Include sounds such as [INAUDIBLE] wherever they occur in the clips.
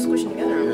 squishing together.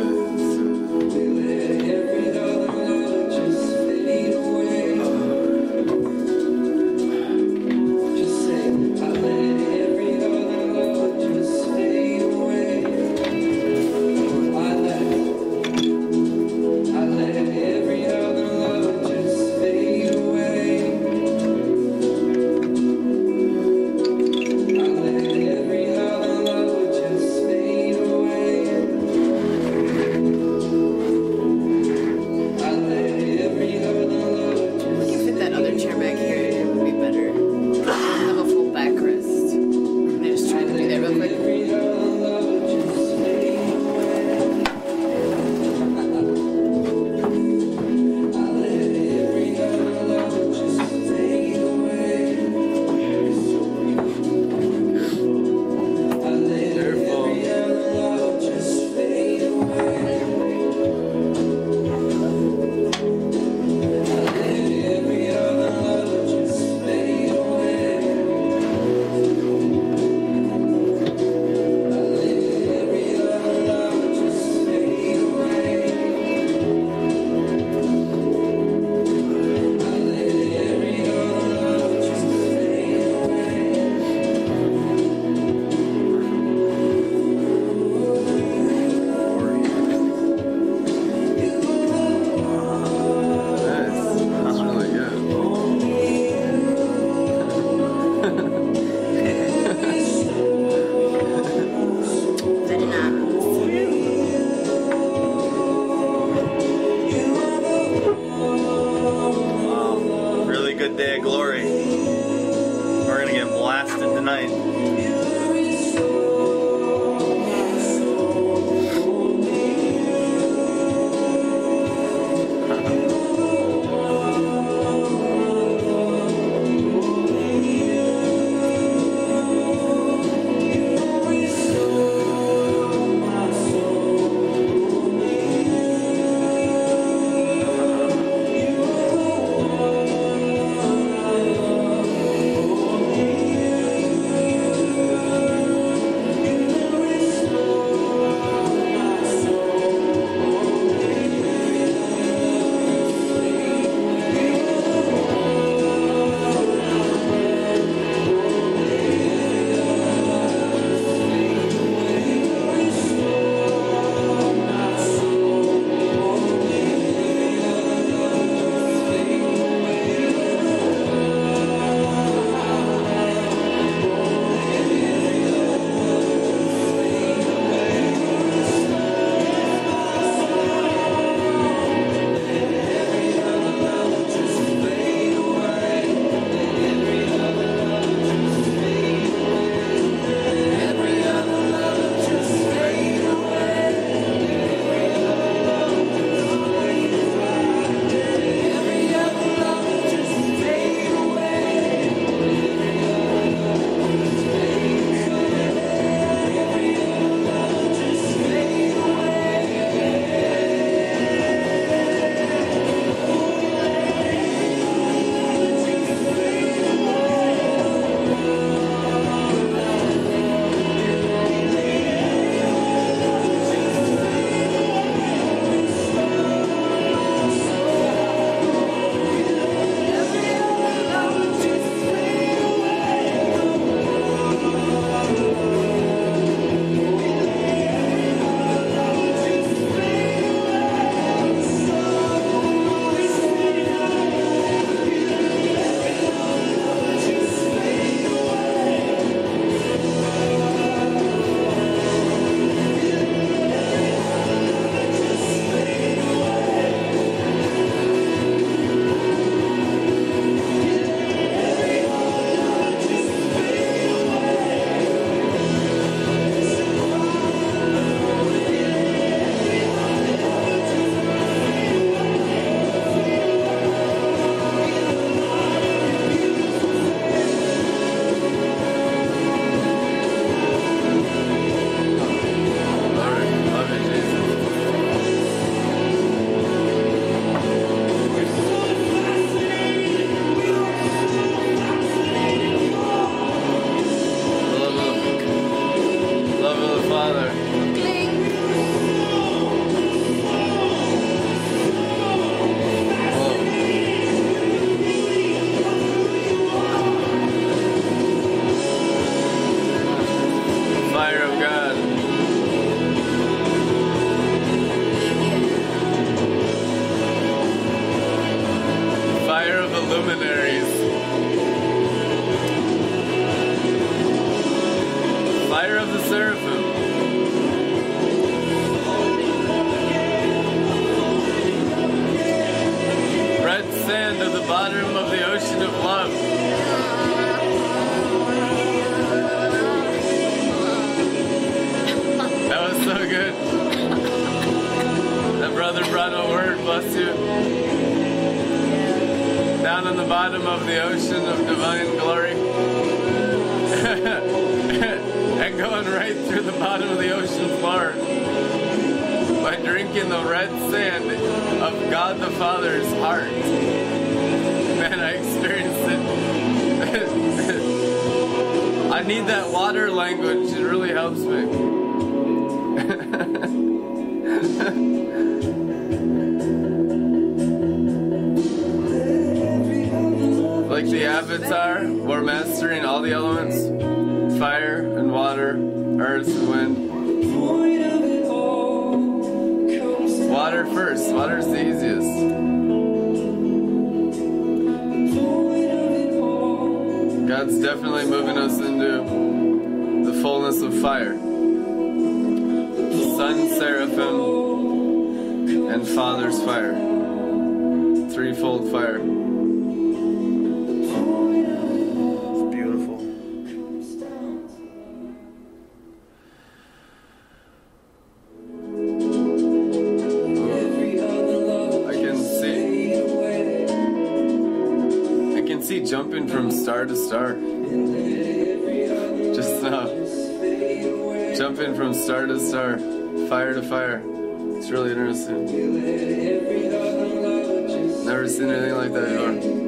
Never seen anything like that before.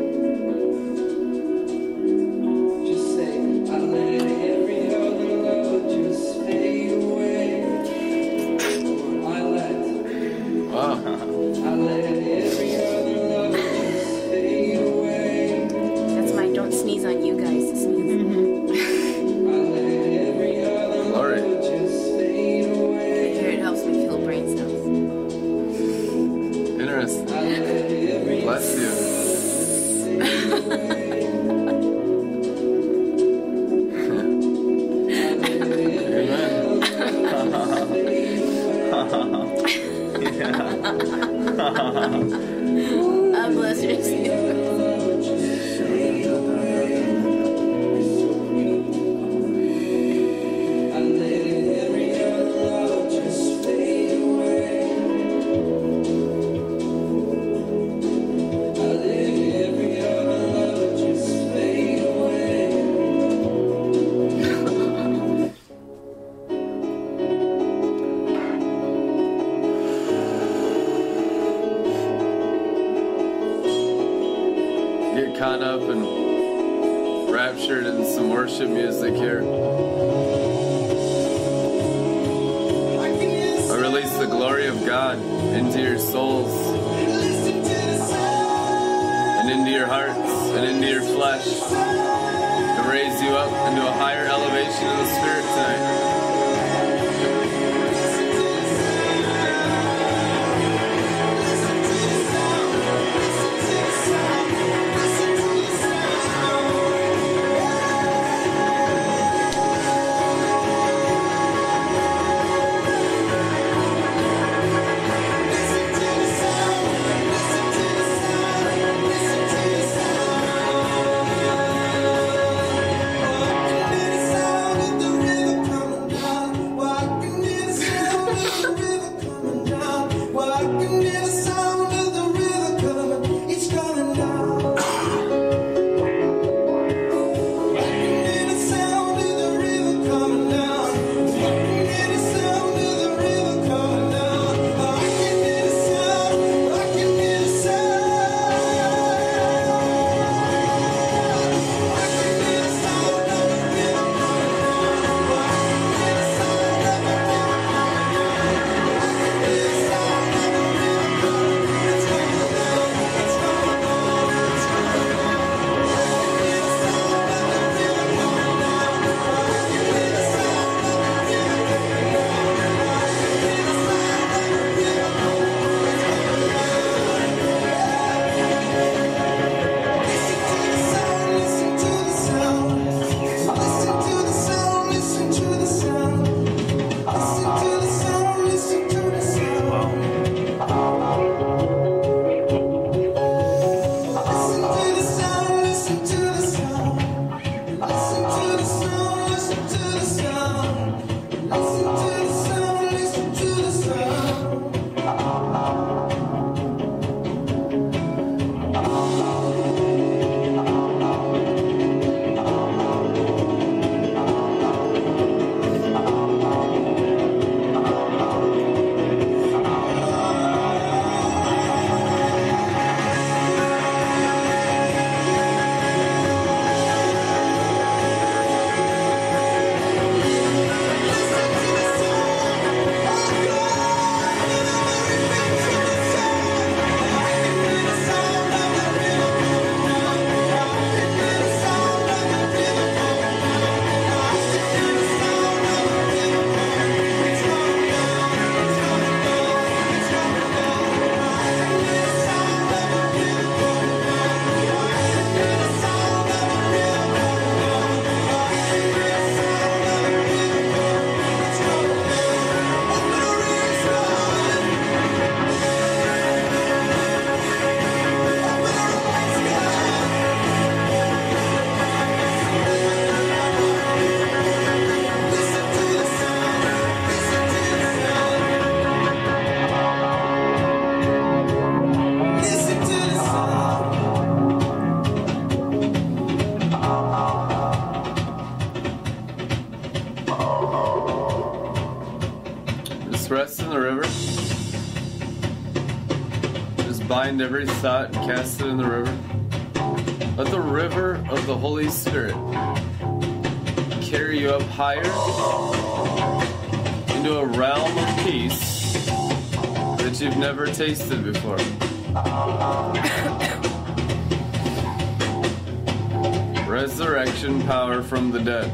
Thought and cast it in the river. Let the river of the Holy Spirit carry you up higher into a realm of peace that you've never tasted before. [COUGHS] Resurrection power from the dead.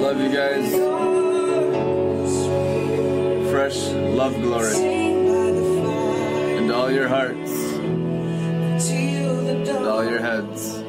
Love you guys. Fresh love glory. And all your hearts. And all your heads.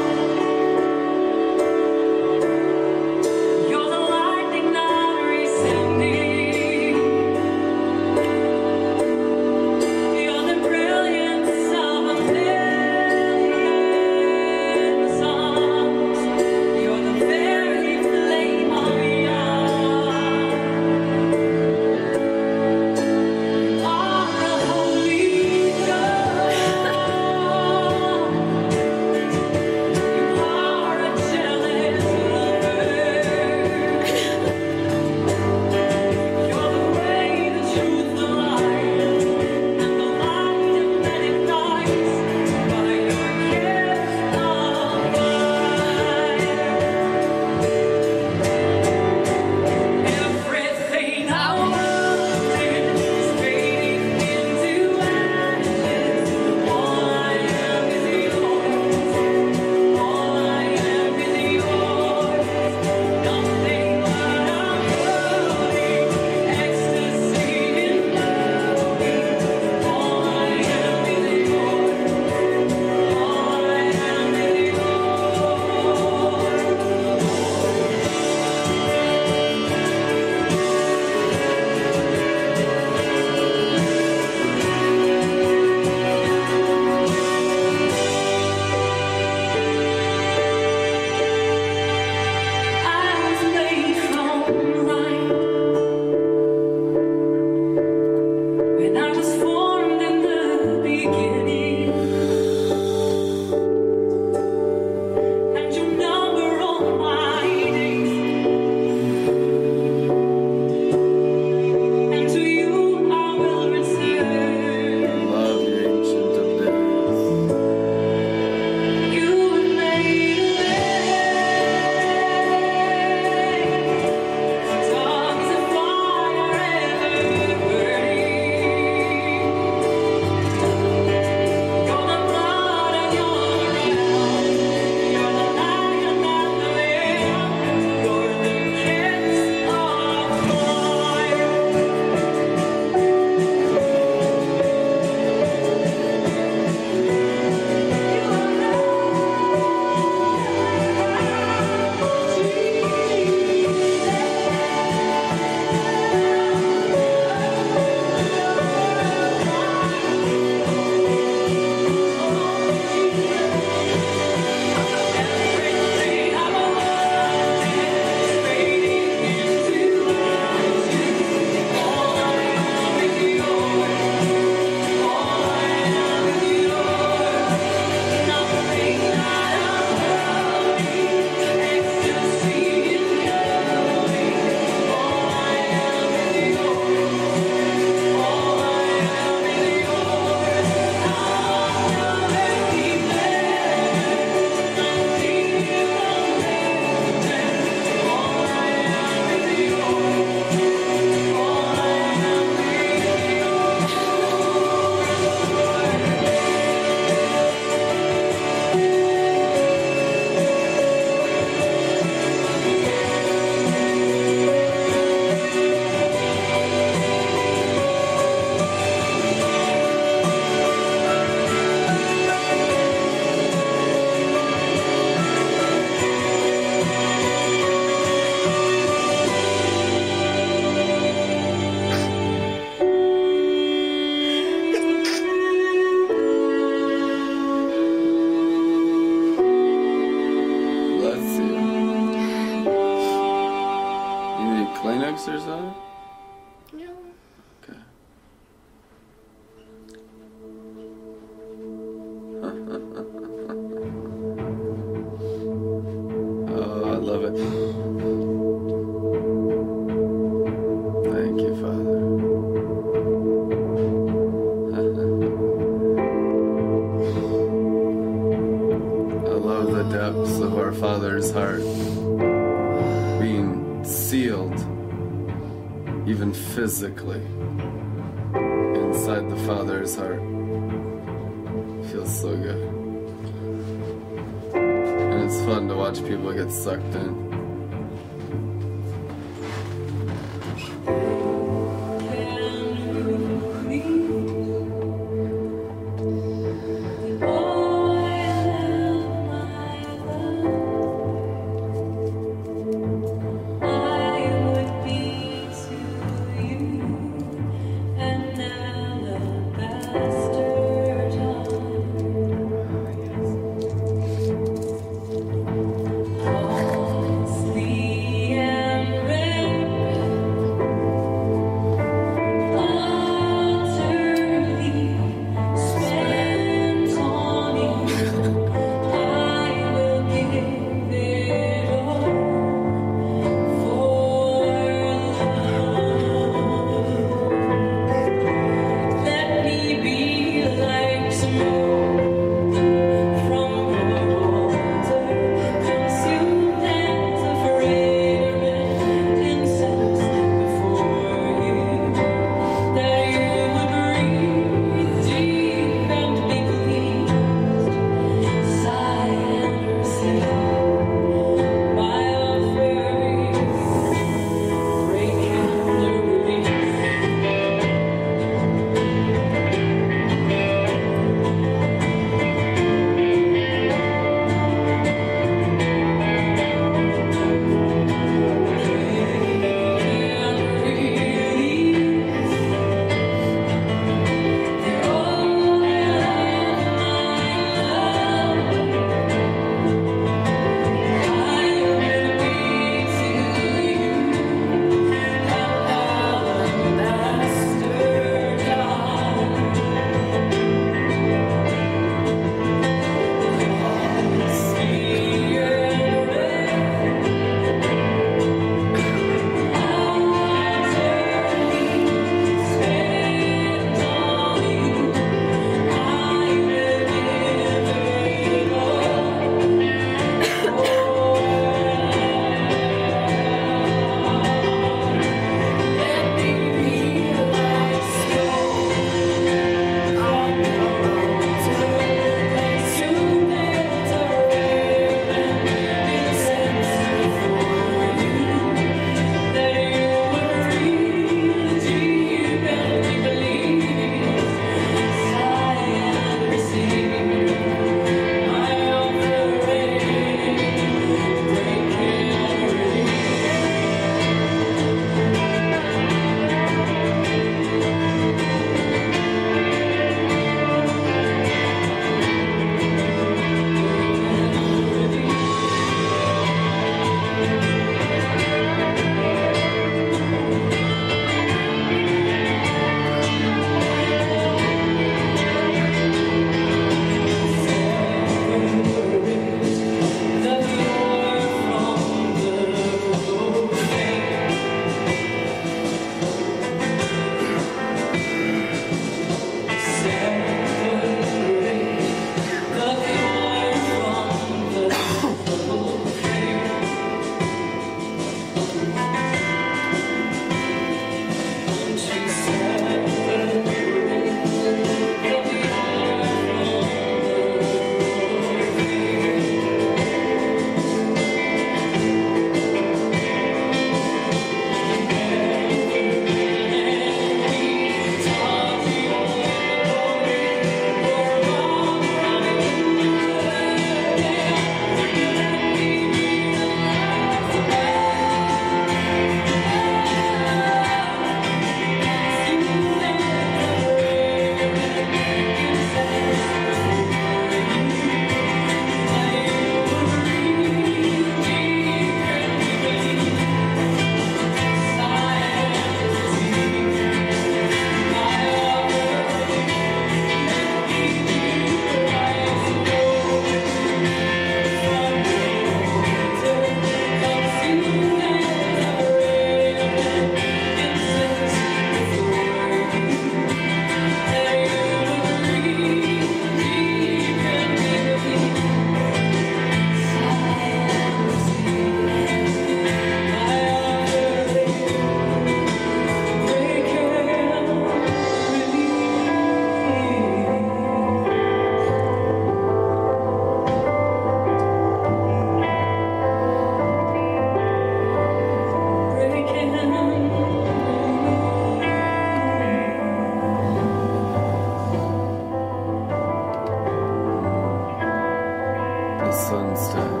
Sun staff. Äh,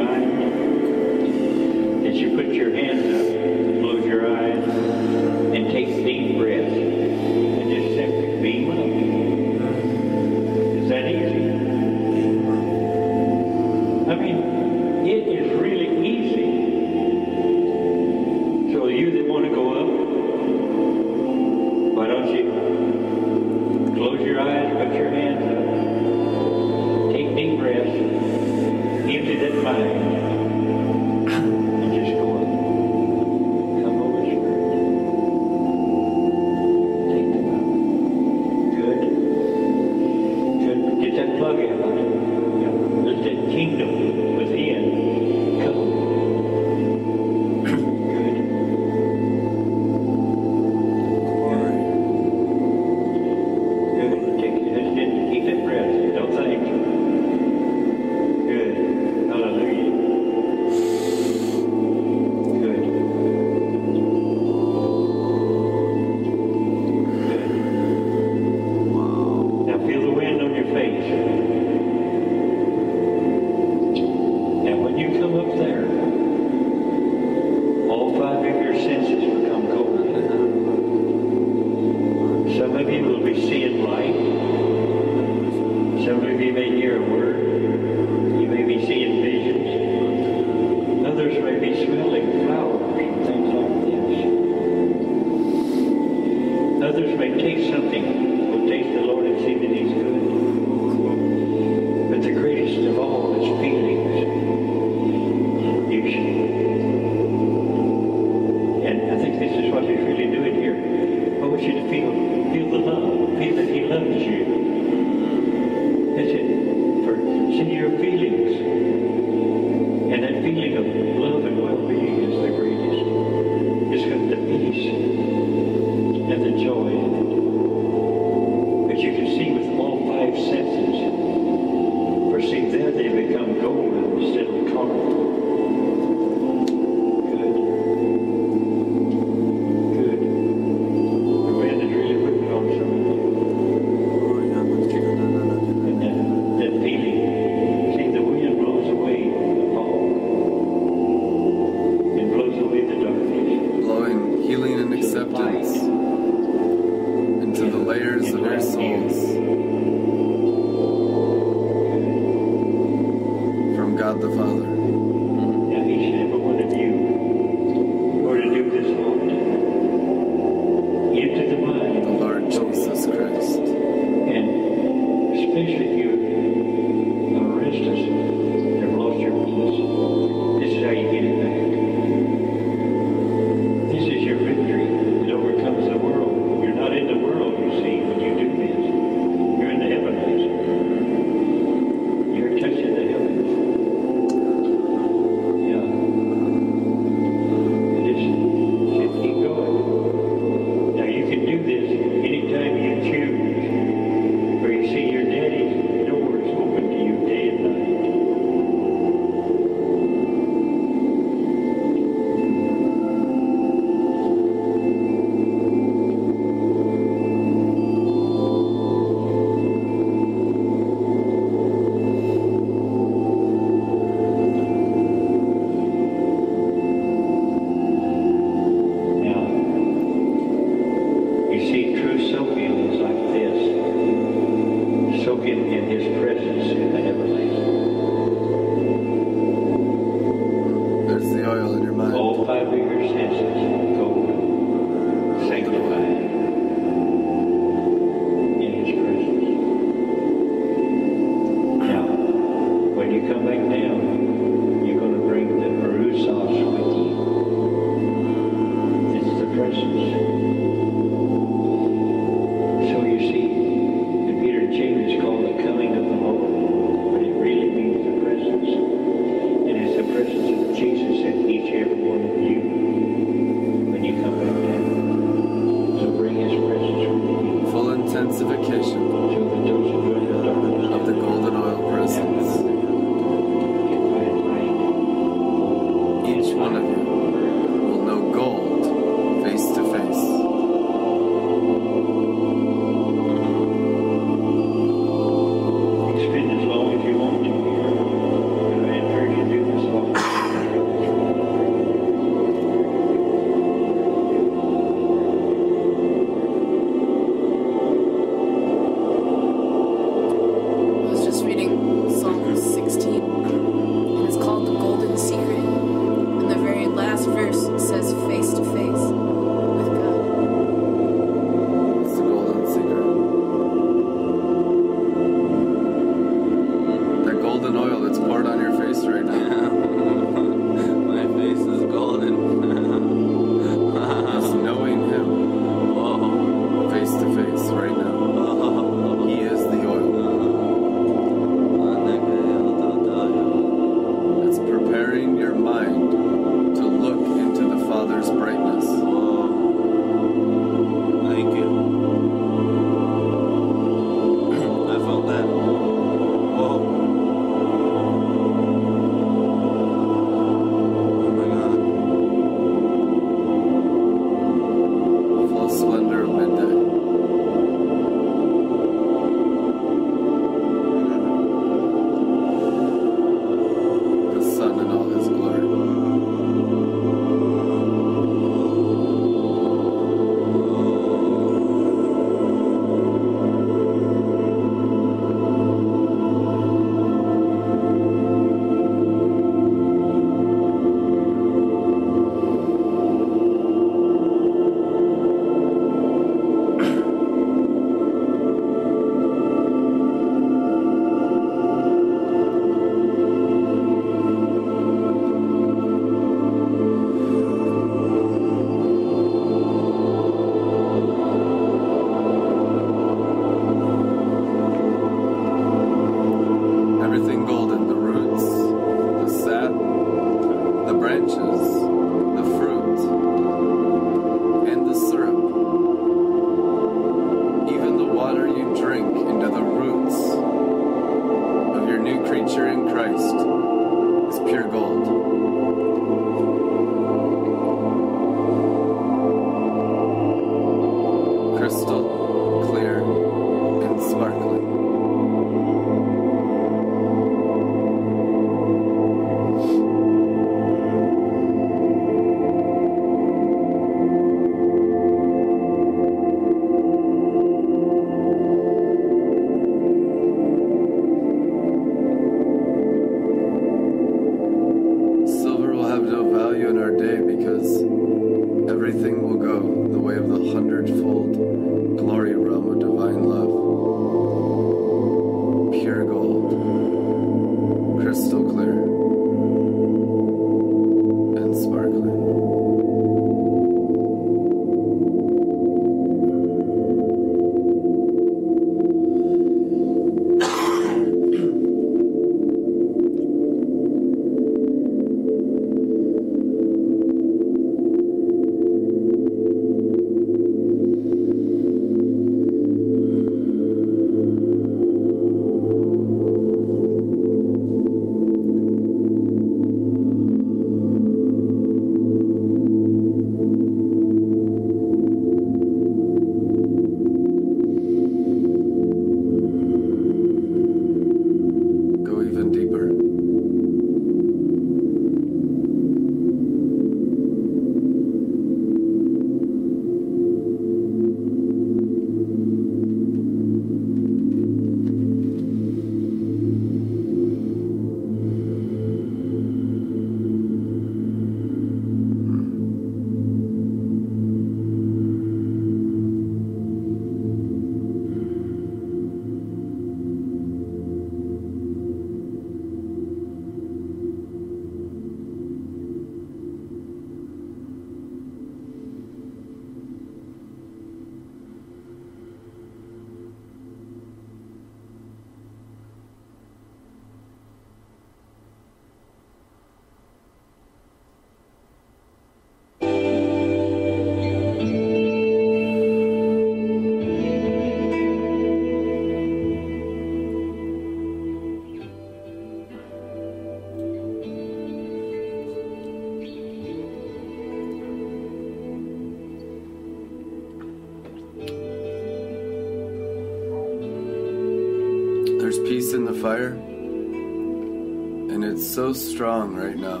so strong right now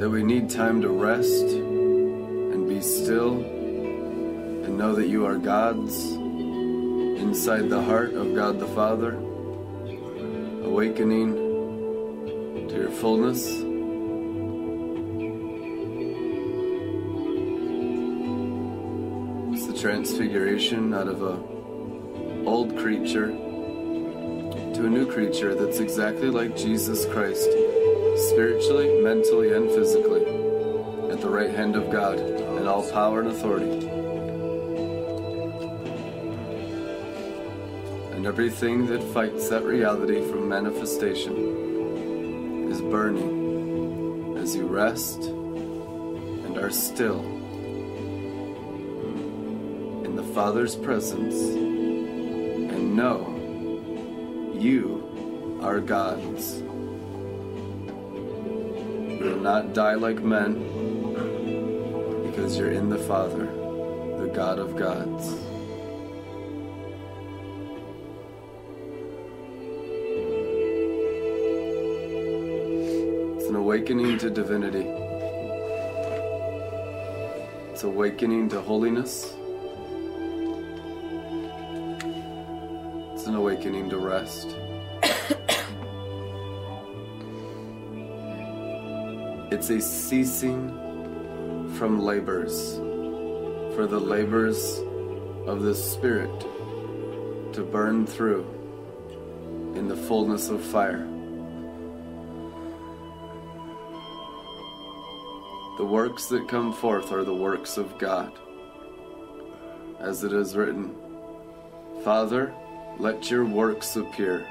that we need time to rest and be still and know that you are God's inside the heart of God the Father, awakening to your fullness. It's the transfiguration out of a old creature a new creature that's exactly like Jesus Christ, spiritually, mentally, and physically, at the right hand of God in all power and authority. And everything that fights that reality from manifestation is burning as you rest and are still in the Father's presence and know you are God's. You will not die like men because you're in the Father, the God of gods. It's an awakening to divinity. It's awakening to holiness. Awakening to rest. it's a ceasing from labors, for the labors of the Spirit to burn through in the fullness of fire. The works that come forth are the works of God. As it is written, Father, let your works appear.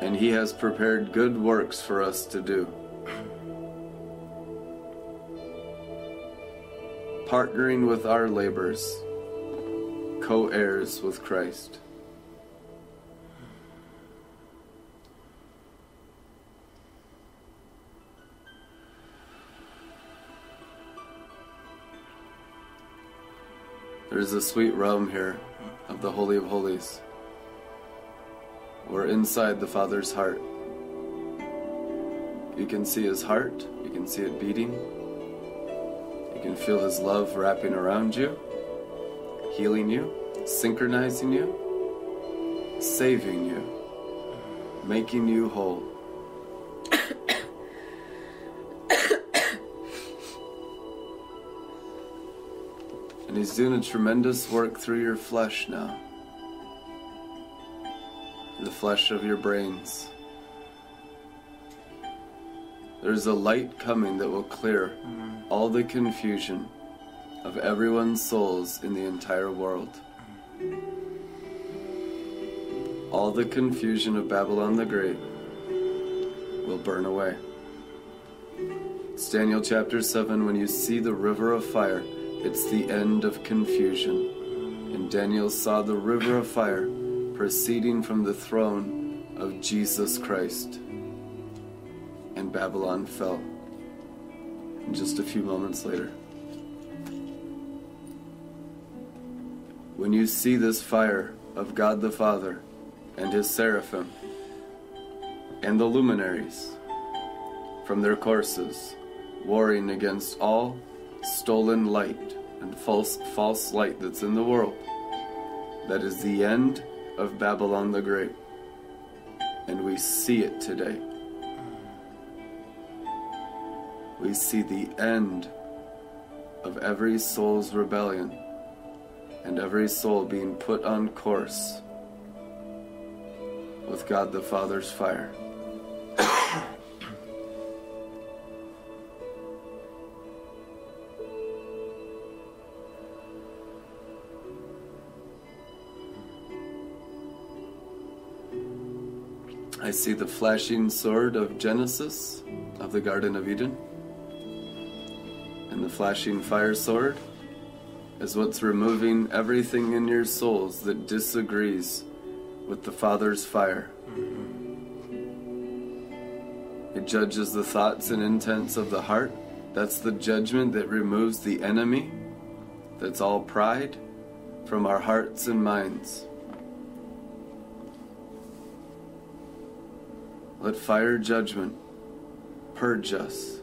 And he has prepared good works for us to do. [CLEARS THROAT] Partnering with our labors, co heirs with Christ. There's a sweet realm here of the Holy of Holies. We're inside the Father's heart. You can see his heart, you can see it beating. You can feel his love wrapping around you, healing you, synchronizing you, saving you, making you whole. And he's doing a tremendous work through your flesh now. The flesh of your brains. There's a light coming that will clear mm-hmm. all the confusion of everyone's souls in the entire world. All the confusion of Babylon the Great will burn away. It's Daniel chapter 7 when you see the river of fire, it's the end of confusion. And Daniel saw the river of fire proceeding from the throne of Jesus Christ. And Babylon fell. And just a few moments later. When you see this fire of God the Father and his seraphim and the luminaries from their courses warring against all stolen light and false false light that's in the world. That is the end of Babylon the Great. And we see it today. We see the end of every soul's rebellion and every soul being put on course with God the Father's fire. I see the flashing sword of Genesis of the Garden of Eden. And the flashing fire sword is what's removing everything in your souls that disagrees with the Father's fire. Mm-hmm. It judges the thoughts and intents of the heart. That's the judgment that removes the enemy. That's all pride from our hearts and minds. Let fire judgment purge us.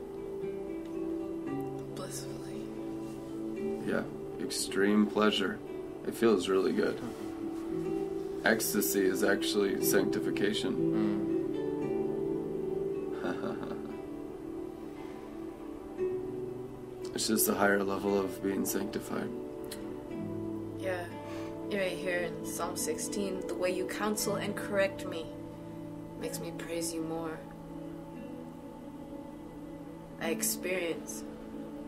Blissfully. Yeah, extreme pleasure. It feels really good. Ecstasy is actually sanctification. [LAUGHS] it's just a higher level of being sanctified. Yeah. Right here in Psalm 16, the way you counsel and correct me makes me praise you more. I experience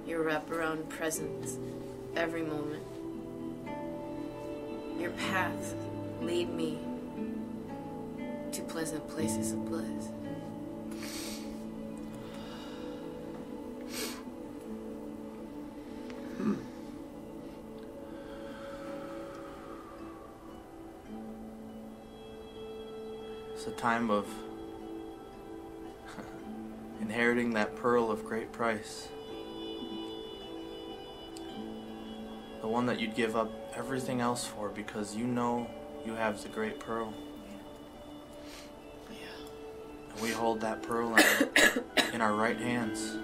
your wraparound presence every moment. Your path lead me to pleasant places of bliss. Time of [LAUGHS] inheriting that pearl of great price. The one that you'd give up everything else for because you know you have the great pearl. And we hold that pearl in our, [COUGHS] in our right hands.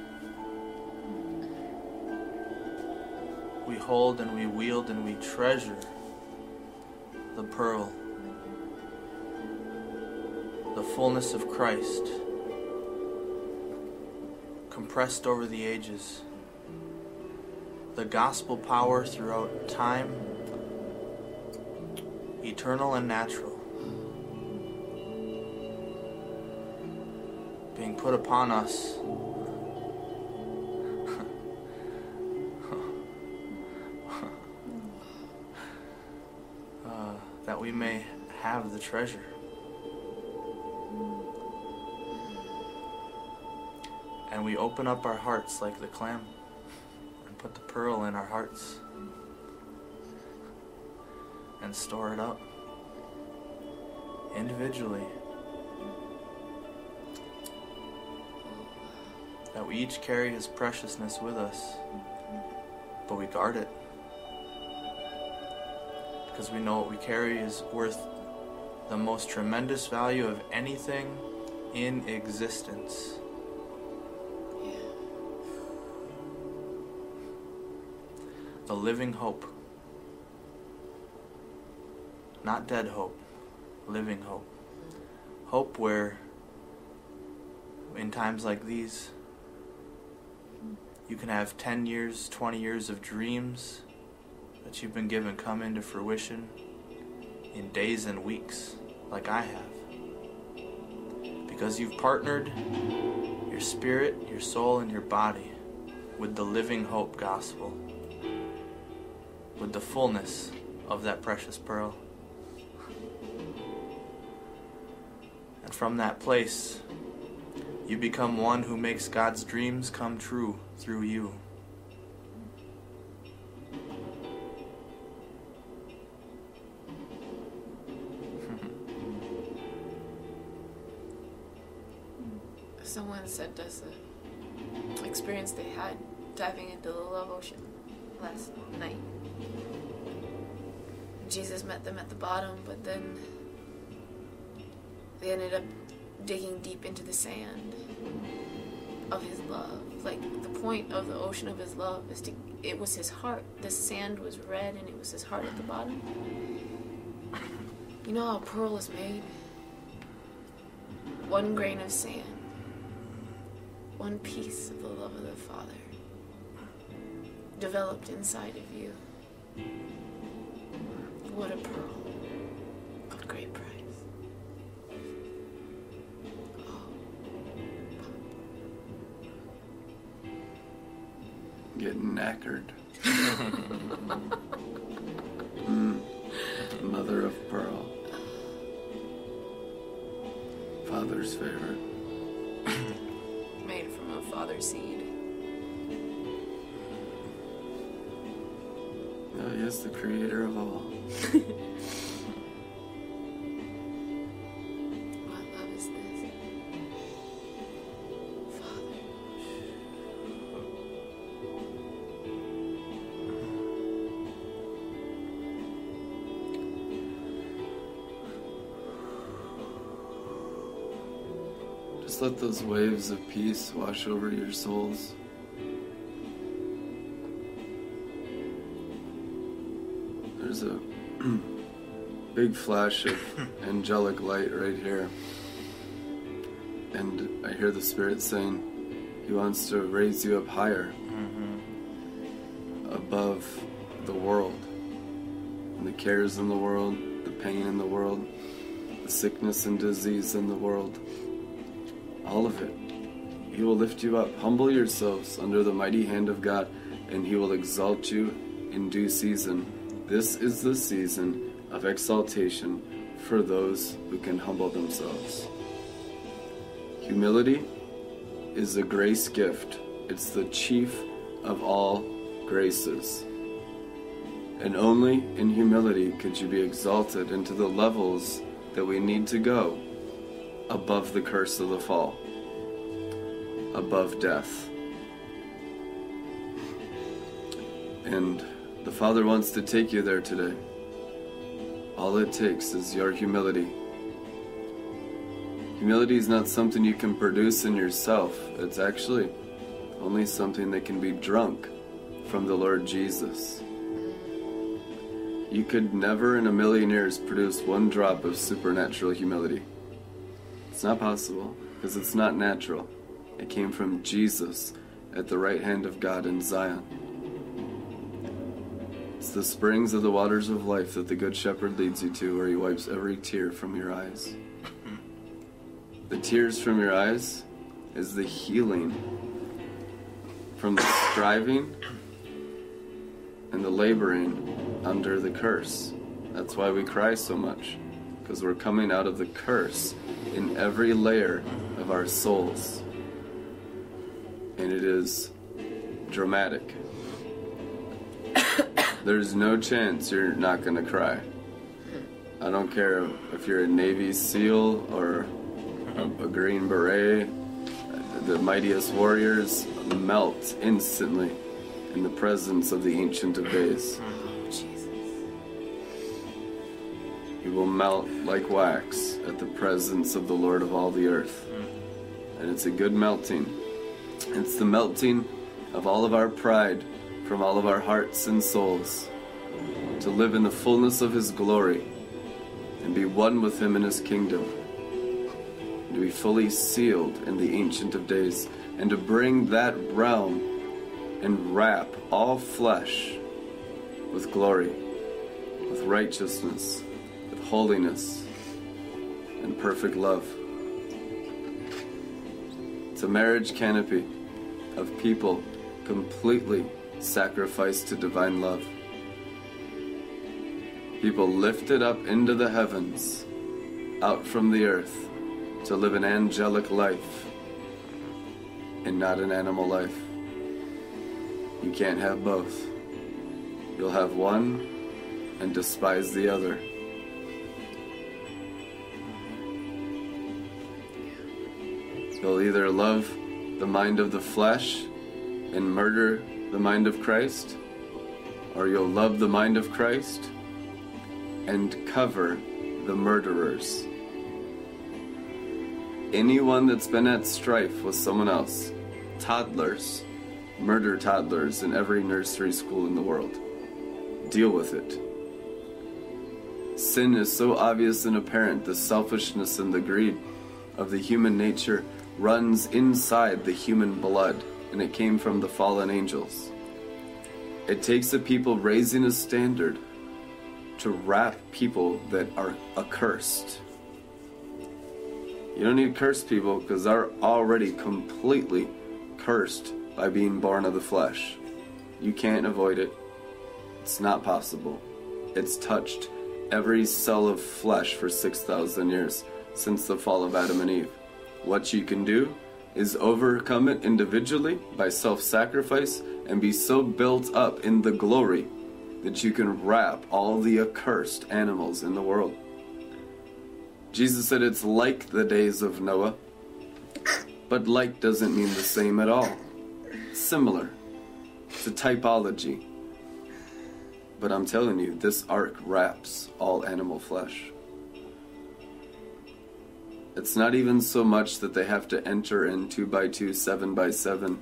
We hold and we wield and we treasure the pearl the fullness of Christ, compressed over the ages, the gospel power throughout time, eternal and natural, being put upon us. [LAUGHS] uh, that we may have the treasure. We open up our hearts like the clam and put the pearl in our hearts and store it up individually. That we each carry his preciousness with us, but we guard it. Because we know what we carry is worth the most tremendous value of anything in existence. The living hope. Not dead hope, living hope. Hope where, in times like these, you can have 10 years, 20 years of dreams that you've been given come into fruition in days and weeks, like I have. Because you've partnered your spirit, your soul, and your body with the living hope gospel with the fullness of that precious pearl. And from that place, you become one who makes God's dreams come true through you. [LAUGHS] Someone said that's the experience they had diving into the love ocean last night. Jesus met them at the bottom, but then they ended up digging deep into the sand of his love. Like the point of the ocean of his love is to it was his heart. The sand was red and it was his heart at the bottom. You know how a pearl is made? One grain of sand. One piece of the love of the Father developed inside of you. What a pearl. What great price. Getting knackered. Just let those waves of peace wash over your souls. There's a [CLEARS THROAT] big flash of [LAUGHS] angelic light right here. And I hear the Spirit saying, He wants to raise you up higher mm-hmm. above the world and the cares in the world, the pain in the world, the sickness and disease in the world. All of it. He will lift you up. Humble yourselves under the mighty hand of God, and He will exalt you in due season. This is the season of exaltation for those who can humble themselves. Humility is a grace gift, it's the chief of all graces. And only in humility could you be exalted into the levels that we need to go above the curse of the fall, above death. And the Father wants to take you there today. All it takes is your humility. Humility is not something you can produce in yourself, it's actually only something that can be drunk from the Lord Jesus. You could never in a million years produce one drop of supernatural humility. It's not possible because it's not natural. It came from Jesus at the right hand of God in Zion. It's the springs of the waters of life that the Good Shepherd leads you to, where he wipes every tear from your eyes. The tears from your eyes is the healing from the striving and the laboring under the curse. That's why we cry so much, because we're coming out of the curse in every layer of our souls. And it is dramatic. There's no chance you're not going to cry. I don't care if you're a Navy SEAL or a, Green Beret, the mightiest warriors melt instantly in the presence of the Ancient of Days. You will melt like wax at the presence of the Lord of all the earth. And it's a good melting. It's the melting of all of our pride from all of our hearts and souls to live in the fullness of His glory and be one with Him in His kingdom. And to be fully sealed in the Ancient of Days and to bring that realm and wrap all flesh with glory, with righteousness, with holiness, and perfect love. It's a marriage canopy of people completely sacrificed to divine love. People lifted up into the heavens, out from the earth, to live an angelic life and not an animal life. You can't have both. You'll have one and despise the other. You'll either love the mind of the flesh and murder the mind of Christ, or you'll love the mind of Christ and cover the murderers. Anyone that's been at strife with someone else, toddlers, murder toddlers in every nursery school in the world. Deal with it. Sin is so obvious and apparent, the selfishness and the greed of the human nature runs inside the human blood, and it came from the fallen angels. It takes a people raising a standard to wrap people that are accursed. You don't need cursed people because they're already completely cursed by being born of the flesh. You can't avoid it. It's not possible. It's touched every cell of flesh for 6,000 years since the fall of Adam and Eve. What you can do is overcome it individually by self sacrifice and be so built up in the glory that you can wrap all the accursed animals in the world. Jesus said it's like the days of Noah, but like doesn't mean the same at all. Similar. It's a typology. But I'm telling you, this ark wraps all animal flesh. It's not even so much that they have to enter in two by two, seven by seven.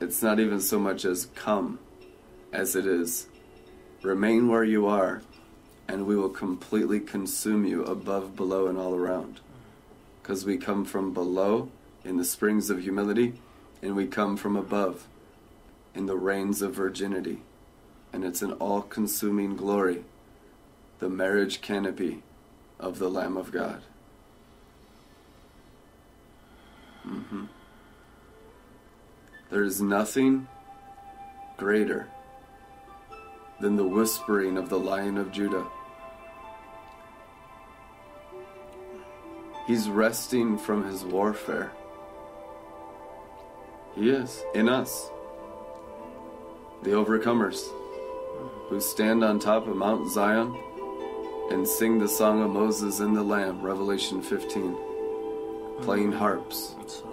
It's not even so much as come as it is remain where you are, and we will completely consume you above, below, and all around. Because we come from below in the springs of humility, and we come from above in the rains of virginity. And it's an all consuming glory, the marriage canopy of the Lamb of God. Hmm There is nothing greater than the whispering of the Lion of Judah. He's resting from his warfare. He is in us, the overcomers, who stand on top of Mount Zion and sing the song of Moses and the Lamb, Revelation 15, playing harps. That's so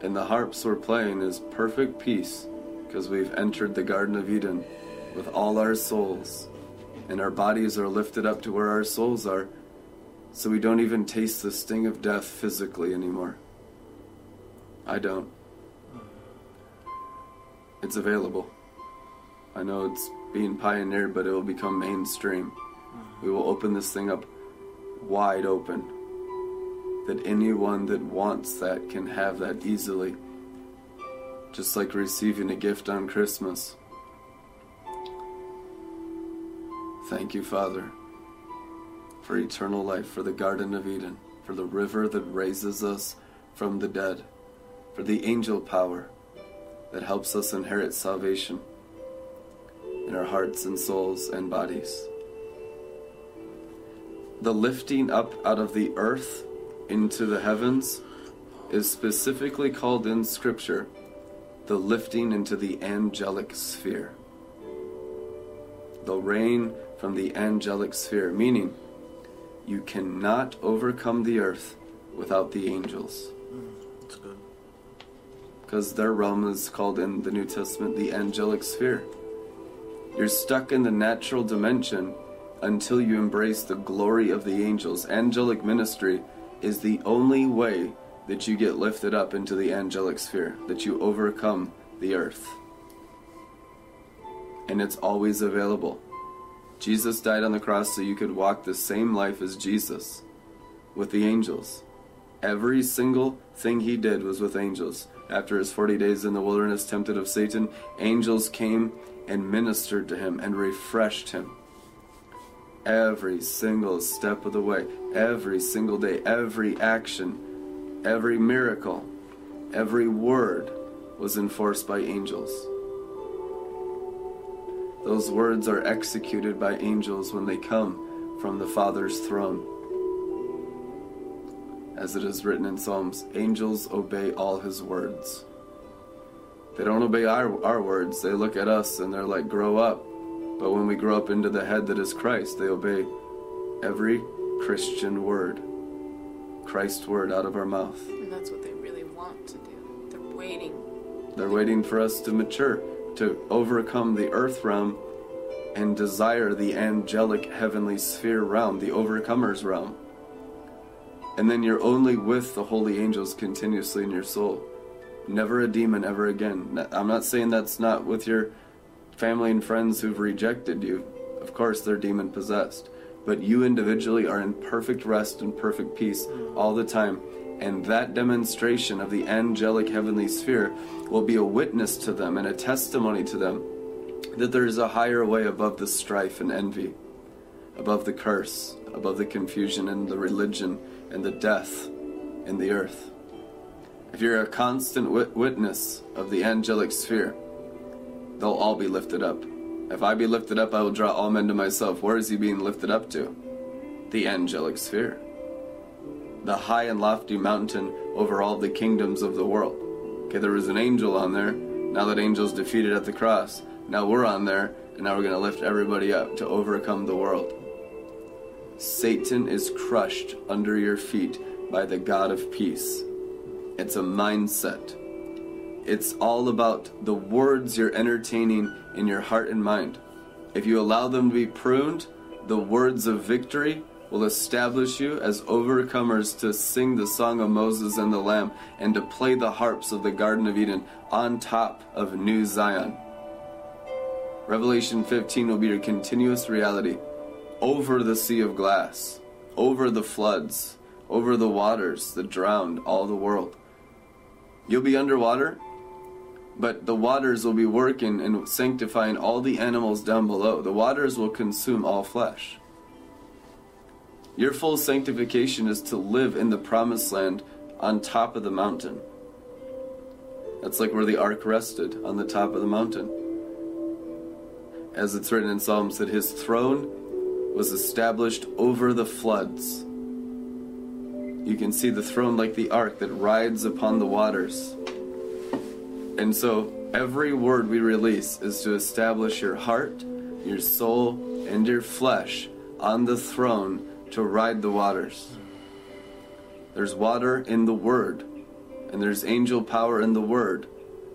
good. And the harps we're playing is perfect peace because we've entered the Garden of Eden with all our souls. And our bodies are lifted up to where our souls are, so we don't even taste the sting of death physically anymore. I don't. It's available. I know it's being pioneered, but it will become mainstream. Mm-hmm. We will open this thing up wide open that anyone that wants that can have that easily. Just like receiving a gift on Christmas. Thank you, Father, for eternal life, for the Garden of Eden, for the river that raises us from the dead, for the angel power that helps us inherit salvation in our hearts and souls and bodies. The lifting up out of the earth into the heavens is specifically called in Scripture the lifting into the angelic sphere. The rain from the angelic sphere, meaning you cannot overcome the earth without the angels. Mm, that's good. Because their realm is called in the New Testament the angelic sphere. You're stuck in the natural dimension until you embrace the glory of the angels. Angelic ministry is the only way that you get lifted up into the angelic sphere, that you overcome the earth. And it's always available. Jesus died on the cross so you could walk the same life as Jesus with the angels. Every single thing he did was with angels. After his 40 days in the wilderness, tempted of Satan, angels came and ministered to him and refreshed him. Every single step of the way, every single day, every action, every miracle, every word was enforced by angels. Those words are executed by angels when they come from the Father's throne. As it is written in Psalms, angels obey all his words. They don't obey our, our words, they look at us and they're like, grow up. But when we grow up into the head that is Christ, they obey every Christian word, Christ's word out of our mouth. And that's what they really want to do. They're waiting. They're waiting for us to mature, to overcome the earth realm and desire the angelic heavenly sphere realm, the overcomer's realm. And then you're only with the holy angels continuously in your soul. Never a demon ever again. I'm not saying that's not with your family and friends who've rejected you. Of course, they're demon possessed. But you individually are in perfect rest and perfect peace all the time. And that demonstration of the angelic heavenly sphere will be a witness to them and a testimony to them that there is a higher way above the strife and envy, above the curse, above the confusion and the religion and the death in the earth. If you're a constant wit- witness of the angelic sphere, they'll all be lifted up. If I be lifted up, I will draw all men to myself. Where is he being lifted up to? The angelic sphere. The high and lofty mountain over all the kingdoms of the world. Okay, there was an angel on there. Now that angel's defeated at the cross. Now we're on there, and now we're going to lift everybody up to overcome the world. Satan is crushed under your feet by the God of peace. It's a mindset. It's all about the words you're entertaining in your heart and mind. If you allow them to be pruned, the words of victory will establish you as overcomers to sing the song of Moses and the Lamb and to play the harps of the Garden of Eden on top of New Zion. Revelation 15 will be your continuous reality over the sea of glass, over the floods, over the waters that drowned all the world. You'll be underwater, but the waters will be working and sanctifying all the animals down below. The waters will consume all flesh. Your full sanctification is to live in the promised land on top of the mountain. That's like where the ark rested, on the top of the mountain. As it's written in Psalms, that his throne was established over the floods. You can see the throne like the ark that rides upon the waters. And so every word we release is to establish your heart, your soul, and your flesh on the throne to ride the waters. There's water in the Word, and there's angel power in the Word.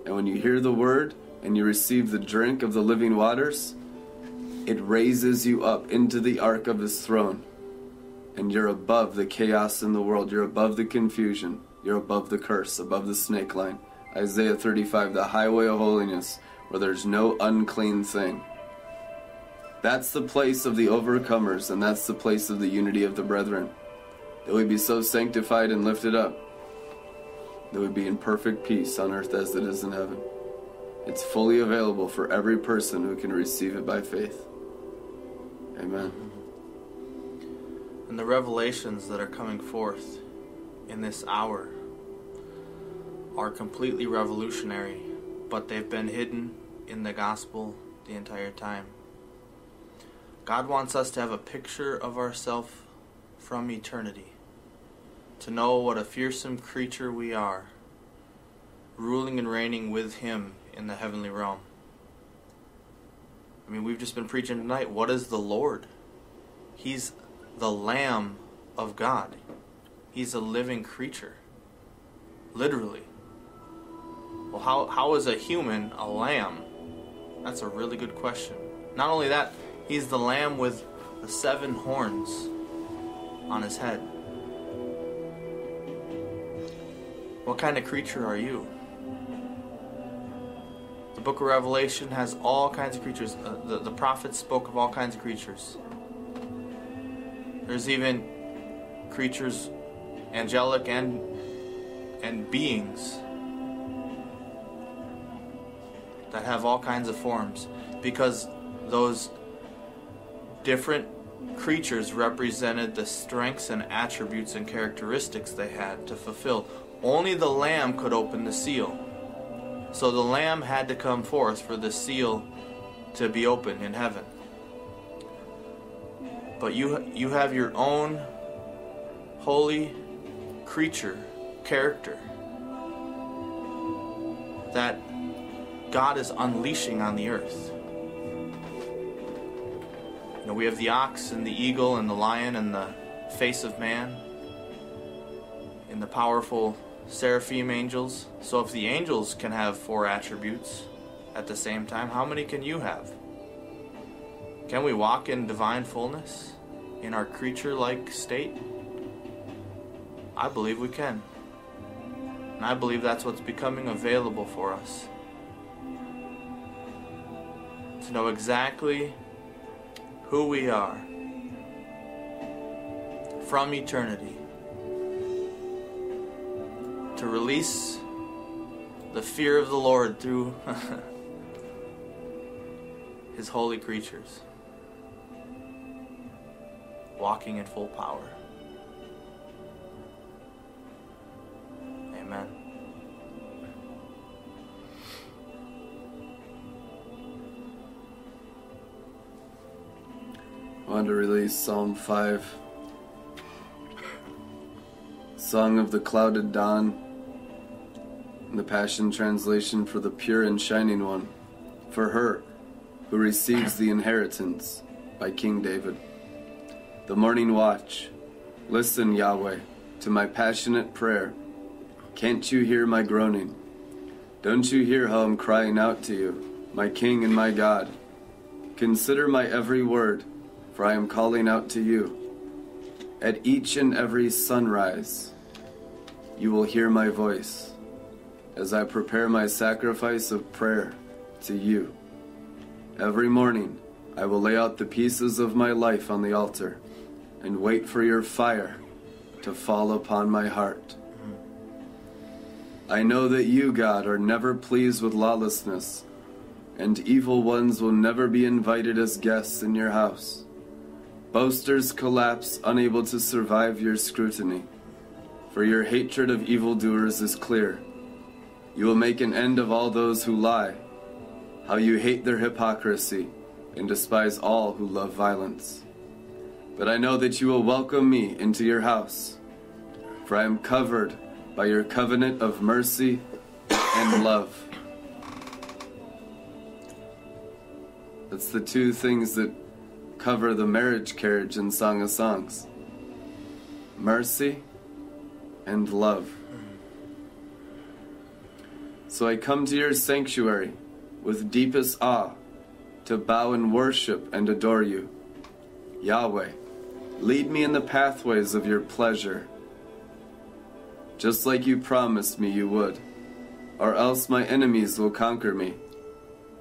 And when you hear the Word and you receive the drink of the living waters, it raises you up into the ark of His throne. And you're above the chaos in the world. You're above the confusion. You're above the curse, above the snake line. Isaiah 35, the highway of holiness, where there's no unclean thing. That's the place of the overcomers, and that's the place of the unity of the brethren. That we be so sanctified and lifted up that we be in perfect peace on earth as it is in heaven. It's fully available for every person who can receive it by faith. Amen. And the revelations that are coming forth in this hour are completely revolutionary, but they've been hidden in the gospel the entire time. God wants us to have a picture of ourselves from eternity, to know what a fearsome creature we are, ruling and reigning with Him in the heavenly realm. I mean, we've just been preaching tonight. What is the Lord? He's the Lamb of God. He's a living creature. Literally. Well, how, how is a human a lamb? That's a really good question. Not only that, he's the lamb with the seven horns on his head. What kind of creature are you? The book of Revelation has all kinds of creatures. Uh, the, the prophets spoke of all kinds of creatures. There's even creatures, angelic and and beings that have all kinds of forms because those different creatures represented the strengths and attributes and characteristics they had to fulfill. Only the lamb could open the seal. So the lamb had to come forth for the seal to be open in heaven. But you you have your own holy creature character that God is unleashing on the earth. You know, we have the ox and the eagle and the lion and the face of man and the powerful seraphim angels. So if the angels can have four attributes at the same time, how many can you have? Can we walk in divine fullness in our creature like state? I believe we can. And I believe that's what's becoming available for us. To know exactly who we are from eternity. To release the fear of the Lord through [LAUGHS] His holy creatures. Walking in full power. Amen. Want to release Psalm 5. Song of the Clouded Dawn. The Passion Translation for the Pure and Shining One. For her who receives the inheritance by King David. The morning watch. Listen, Yahweh, to my passionate prayer. Can't you hear my groaning? Don't you hear how I'm crying out to you, my King and my God? Consider my every word, for I am calling out to you. At each and every sunrise, you will hear my voice as I prepare my sacrifice of prayer to you. Every morning, I will lay out the pieces of my life on the altar and wait for your fire to fall upon my heart. I know that you, God, are never pleased with lawlessness, and evil ones will never be invited as guests in your house. Boasters collapse, unable to survive your scrutiny, for your hatred of evildoers is clear. You will make an end of all those who lie, how you hate their hypocrisy and despise all who love violence. But I know that you will welcome me into your house, for I am covered by your covenant of mercy and love. That's the two things that cover the marriage carriage in Song of Songs mercy and love. So I come to your sanctuary with deepest awe to bow and worship and adore you. Yahweh, lead me in the pathways of your pleasure, just like you promised me you would, or else my enemies will conquer me.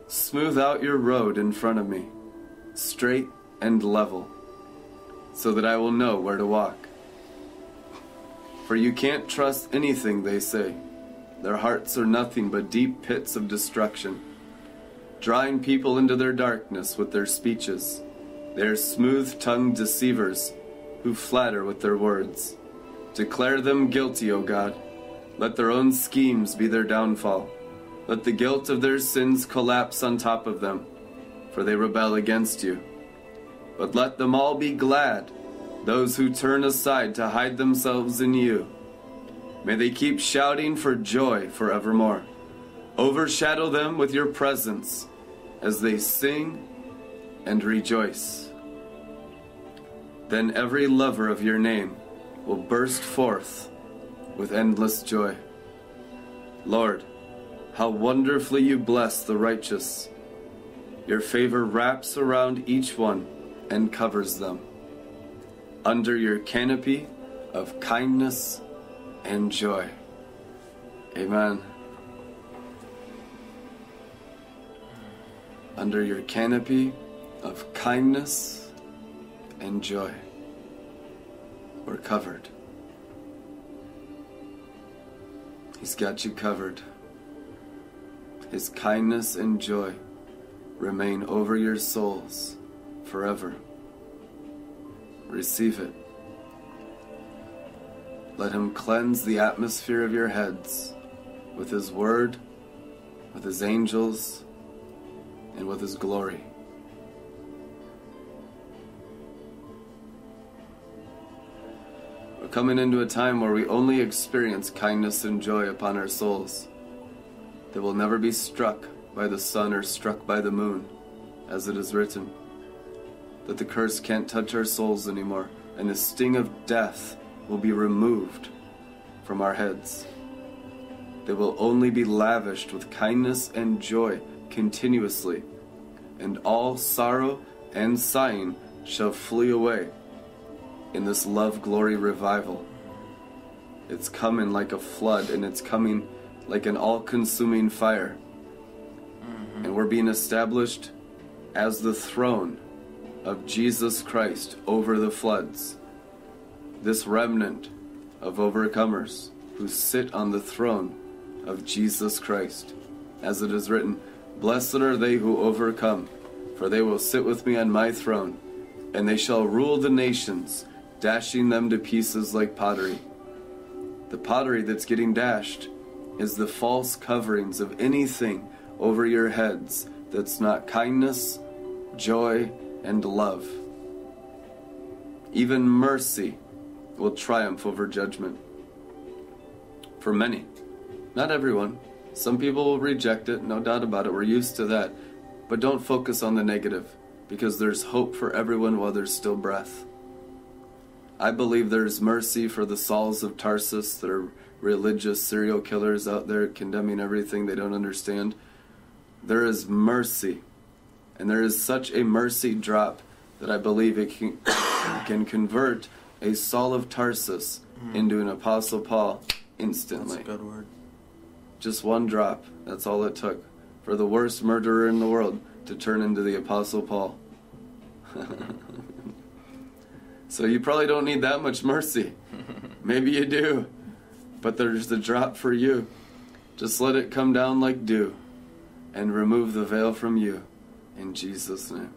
Smooth out your road in front of me, straight and level, so that I will know where to walk. For you can't trust anything they say. Their hearts are nothing but deep pits of destruction, drawing people into their darkness with their speeches. They are smooth tongued deceivers who flatter with their words. Declare them guilty, O God. Let their own schemes be their downfall. Let the guilt of their sins collapse on top of them, for they rebel against you. But let them all be glad, those who turn aside to hide themselves in you. May they keep shouting for joy forevermore. Overshadow them with your presence as they sing and rejoice. Then every lover of your name will burst forth with endless joy. Lord, how wonderfully you bless the righteous. Your favor wraps around each one and covers them. Under your canopy of kindness and joy. Amen. Under your canopy of kindness and joy. We're covered. He's got you covered. His kindness and joy remain over your souls forever. Receive it. Let Him cleanse the atmosphere of your heads with His Word, with His angels, and with His glory. We're coming into a time where we only experience kindness and joy upon our souls. They will never be struck by the sun or struck by the moon, as it is written. That the curse can't touch our souls anymore, and the sting of death will be removed from our heads. They will only be lavished with kindness and joy continuously, and all sorrow and sighing shall flee away in this love glory revival. It's coming like a flood, and it's coming like an all consuming fire. Mm-hmm. And we're being established as the throne of Jesus Christ over the floods. This remnant of overcomers who sit on the throne of Jesus Christ. As it is written, Blessed are they who overcome, for they will sit with me on my throne, and they shall rule the nations, dashing them to pieces like pottery. The pottery that's getting dashed is the false coverings of anything over your heads that's not kindness, joy, and love. Even mercy will triumph over judgment. For many, not everyone. Some people will reject it, no doubt about it. We're used to that. But don't focus on the negative, because there's hope for everyone while there's still breath. I believe there's mercy for the Sauls of Tarsus that are religious serial killers out there condemning everything they don't understand. There is mercy. And there is such a mercy drop that I believe it can, [COUGHS] can convert a Saul of Tarsus hmm. into an Apostle Paul instantly. That's a good word. Just one drop. That's all it took for the worst murderer in the world to turn into the Apostle Paul. [LAUGHS] so you probably don't need that much mercy. [LAUGHS] Maybe you do. But there's the drop for you. Just let it come down like dew and remove the veil from you in Jesus' name.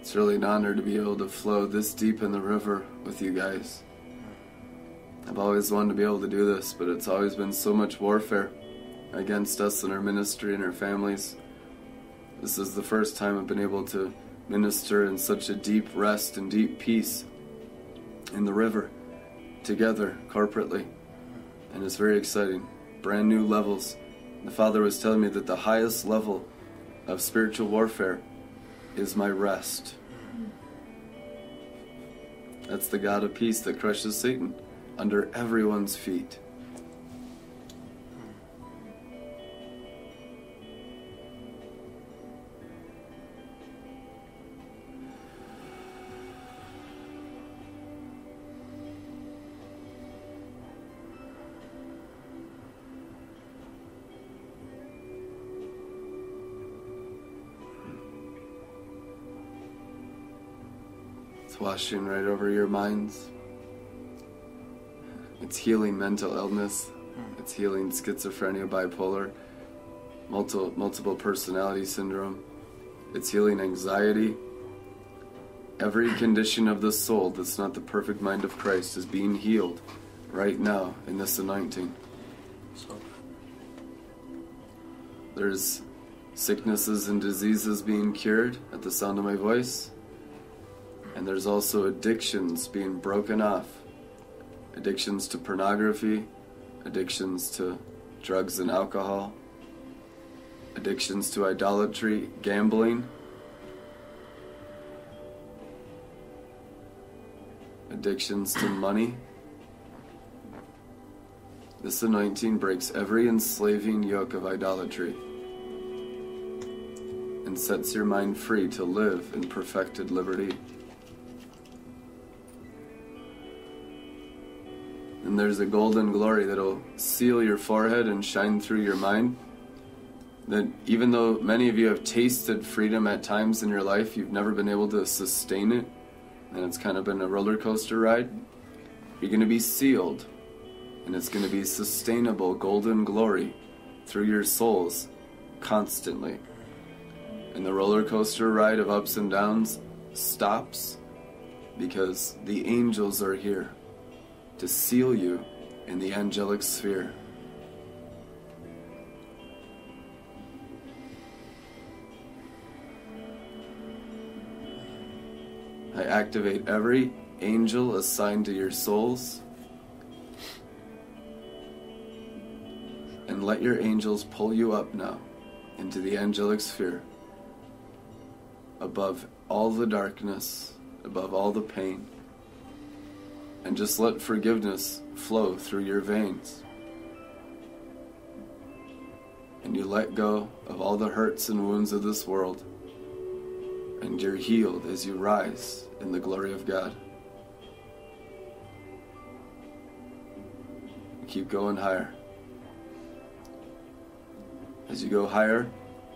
It's really an honor to be able to flow this deep in the river with you guys. I've always wanted to be able to do this, but it's always been so much warfare against us and our ministry and our families. This is the first time I've been able to minister in such a deep rest and deep peace in the river together corporately. And it's very exciting. Brand new levels. The Father was telling me that the highest level of spiritual warfare is my rest. That's the God of peace that crushes Satan under everyone's feet. It's washing right over your minds. It's healing mental illness. Hmm. It's healing schizophrenia, bipolar, multiple multiple personality syndrome. It's healing anxiety. Every condition of the soul that's not the perfect mind of Christ is being healed right now in this anointing. So There's sicknesses and diseases being cured at the sound of my voice. And there's also addictions being broken off. Addictions to pornography, addictions to drugs and alcohol, addictions to idolatry, gambling, addictions to money. This anointing breaks every enslaving yoke of idolatry and sets your mind free to live in perfected liberty. There's a golden glory that'll seal your forehead and shine through your mind. That even though many of you have tasted freedom at times in your life, you've never been able to sustain it, and it's kind of been a roller coaster ride. You're going to be sealed, and it's going to be sustainable golden glory through your souls constantly. And the roller coaster ride of ups and downs stops because the angels are here to seal you in the angelic sphere. I activate every angel assigned to your souls. And let your angels pull you up now into the angelic sphere above all the darkness, above all the pain and just let forgiveness flow through your veins. And you let go of all the hurts and wounds of this world, and you're healed as you rise in the glory of God. Keep going higher. As you go higher,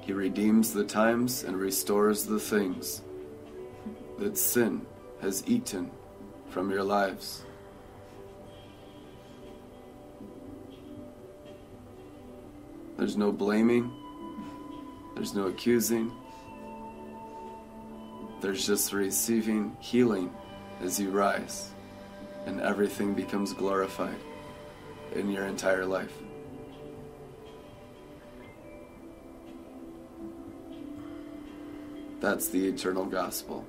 He redeems the times and restores the things that sin has eaten from your lives. There's no blaming, there's no accusing, there's just receiving healing as you rise, and everything becomes glorified in your entire life. That's the eternal gospel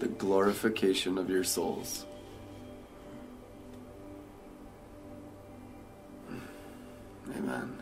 the glorification of your souls. Amen.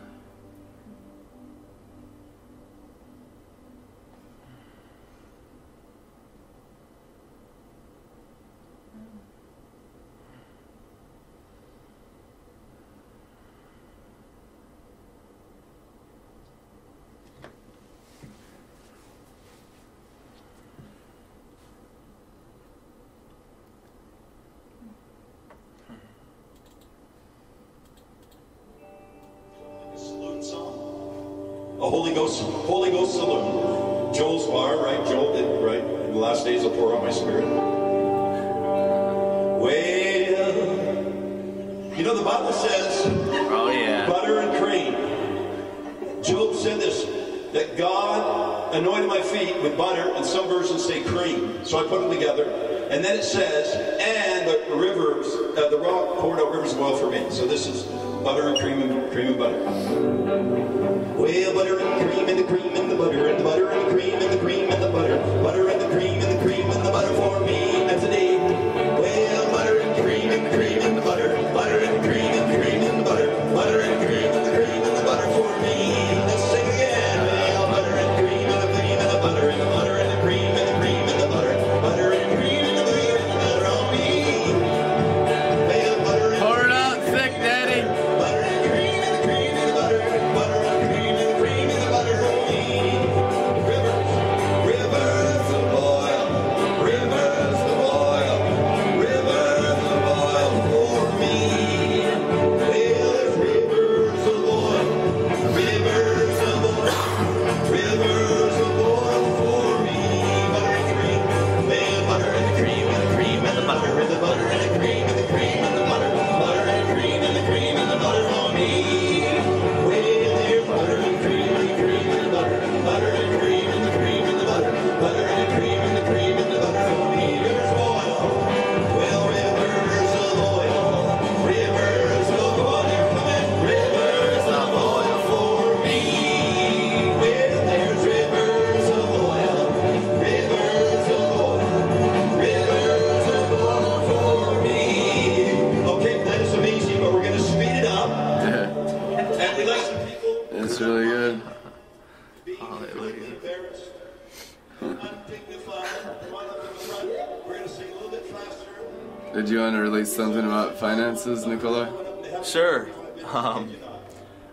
Finances, Nicola? Sure. Um,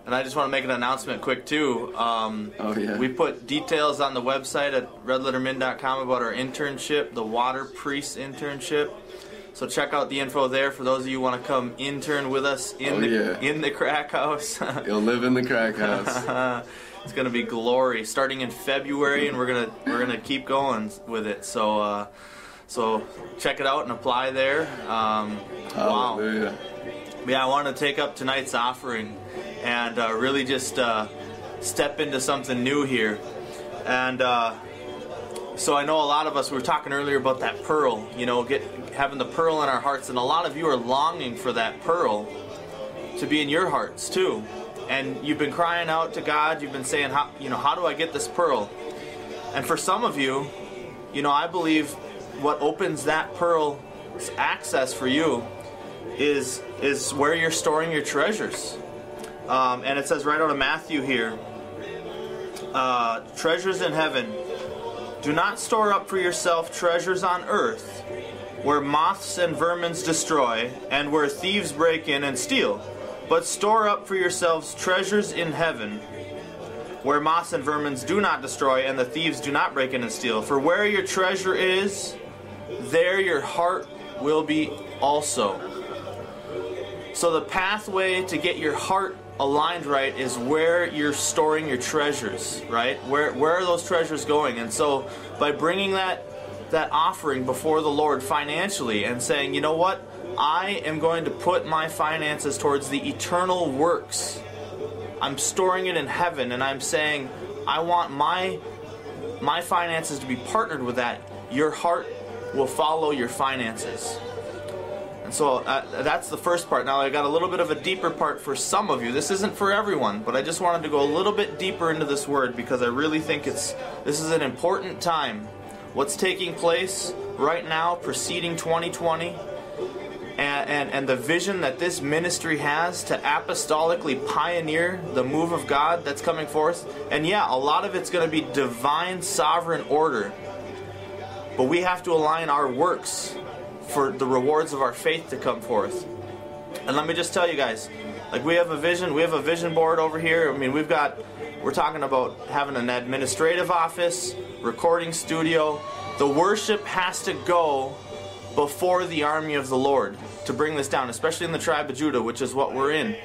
and I just want to make an announcement quick too. Um, Oh yeah. we put details on the website at redlettermin.com about our internship, the water priest internship. So check out the info there for those of you who want to come intern with us in Oh, the yeah. in the crack house. [LAUGHS] You'll live in the crack [LAUGHS] house. it's gonna be glory starting in February, and we're gonna we're gonna keep going with it. So uh, so check it out and apply there. Um, wow. Yeah, I want to take up tonight's offering and uh, really just uh, step into something new here. And uh, so I know a lot of us we were talking earlier about that pearl, you know, get having the pearl in our hearts, and a lot of you are longing for that pearl to be in your hearts too. And you've been crying out to God. You've been saying, how, you know, how do I get this pearl? And for some of you, you know, I believe what opens that pearl's access for you is is where you're storing your treasures. Um, and it says right out of Matthew here, uh, treasures in heaven. Do not store up for yourself treasures on earth, where moths and vermins destroy, and where thieves break in and steal. But store up for yourselves treasures in heaven, where moths and vermins do not destroy, and the thieves do not break in and steal. For where your treasure is, there your heart will be also. So the pathway to get your heart aligned right is where you're storing your treasures, right? Where where are those treasures going? And so by bringing that that offering before the Lord financially and saying, "You know what? I am going to put my finances towards the eternal works. I'm storing it in heaven and I'm saying, I want my my finances to be partnered with that. Your heart will follow your finances." And so uh, that's the first part. Now I got a little bit of a deeper part for some of you. This isn't for everyone, but I just wanted to go a little bit deeper into this word because I really think it's this is an important time. What's taking place right now, preceding 2020, and, and, and the vision that this ministry has to apostolically pioneer the move of God that's coming forth. And yeah, a lot of it's going to be divine sovereign order. But we have to align our works for the rewards of our faith to come forth. And let me just tell you guys, like we have a vision, we have a vision board over here. I mean, we've got we're talking about having an administrative office, recording studio. The worship has to go before the army of the Lord to bring this down, especially in the tribe of Judah, which is what we're in.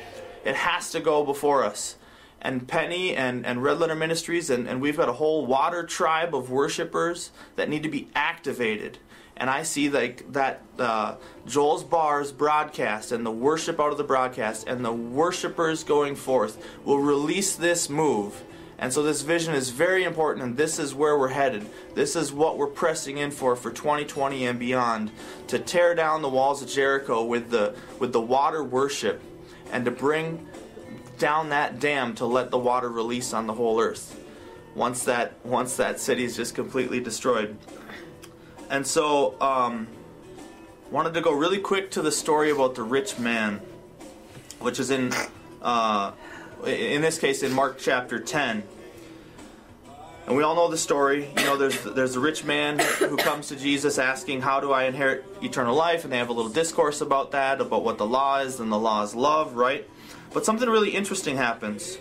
It has to go before us. And Penny and, and Red Letter Ministries, and, and we've got a whole water tribe of worshipers that need to be activated. And I see like that uh, Joel's Bars broadcast and the worship out of the broadcast and the worshipers going forth will release this move. And so this vision is very important, and this is where we're headed. This is what we're pressing in for for 2020 and beyond to tear down the walls of Jericho with the with the water worship, and to bring down that dam to let the water release on the whole earth. Once that once that city is just completely destroyed. And so, um, wanted to go really quick to the story about the rich man, which is in, uh, in this case, in Mark chapter 10. And we all know the story. You know, there's there's a rich man who comes to Jesus asking, "How do I inherit eternal life?" And they have a little discourse about that, about what the law is, and the law is love, right? But something really interesting happens.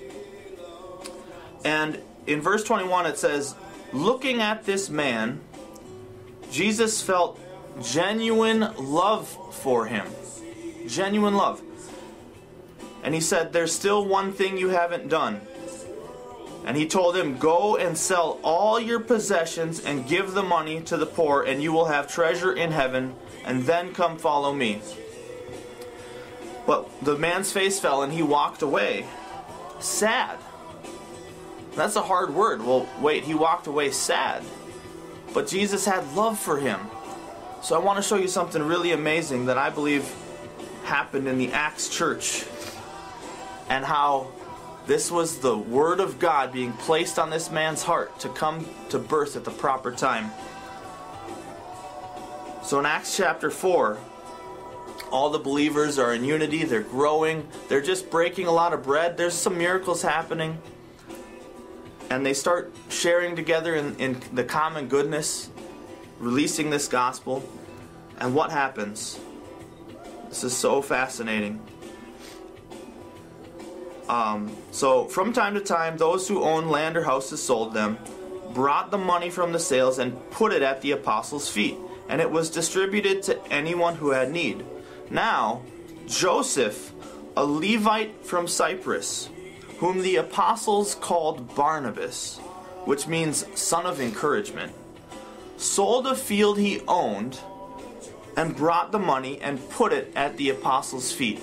And in verse 21, it says, "Looking at this man." Jesus felt genuine love for him. Genuine love. And he said, There's still one thing you haven't done. And he told him, Go and sell all your possessions and give the money to the poor, and you will have treasure in heaven, and then come follow me. But the man's face fell and he walked away. Sad. That's a hard word. Well, wait, he walked away sad. But Jesus had love for him. So I want to show you something really amazing that I believe happened in the Acts church and how this was the Word of God being placed on this man's heart to come to birth at the proper time. So in Acts chapter 4, all the believers are in unity, they're growing, they're just breaking a lot of bread, there's some miracles happening and they start sharing together in, in the common goodness, releasing this gospel. And what happens? This is so fascinating. Um, so, from time to time, those who owned land or houses sold them, brought the money from the sales, and put it at the apostles' feet, and it was distributed to anyone who had need. Now, Joseph, a Levite from Cyprus, whom the apostles called Barnabas, which means son of encouragement, sold a field he owned and brought the money and put it at the apostles' feet.